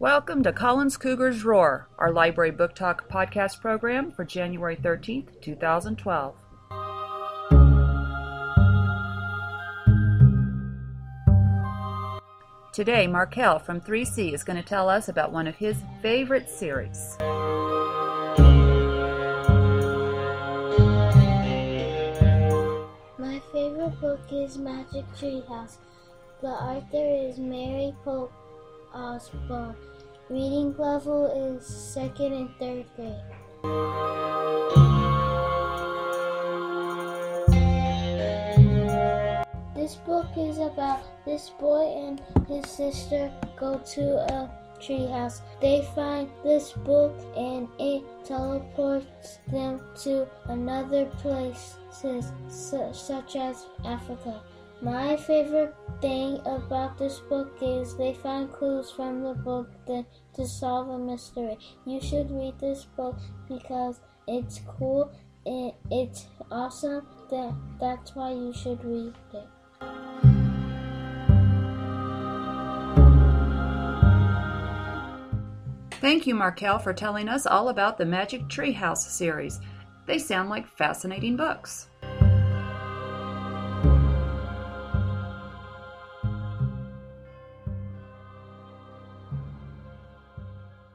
Welcome to Collins Cougars Roar, our library book talk podcast program for January 13th, 2012. Today, Markell from 3C is going to tell us about one of his favorite series. My favorite book is Magic Tree House. The author is Mary Pope Osborne. Reading level is second and third grade. This book is about this boy and his sister go to a treehouse. They find this book and it teleports them to another places such as Africa. My favorite thing about this book is they find clues from the book to, to solve a mystery. You should read this book because it's cool and it's awesome. That, that's why you should read it. Thank you, Markell, for telling us all about the Magic Tree House series. They sound like fascinating books.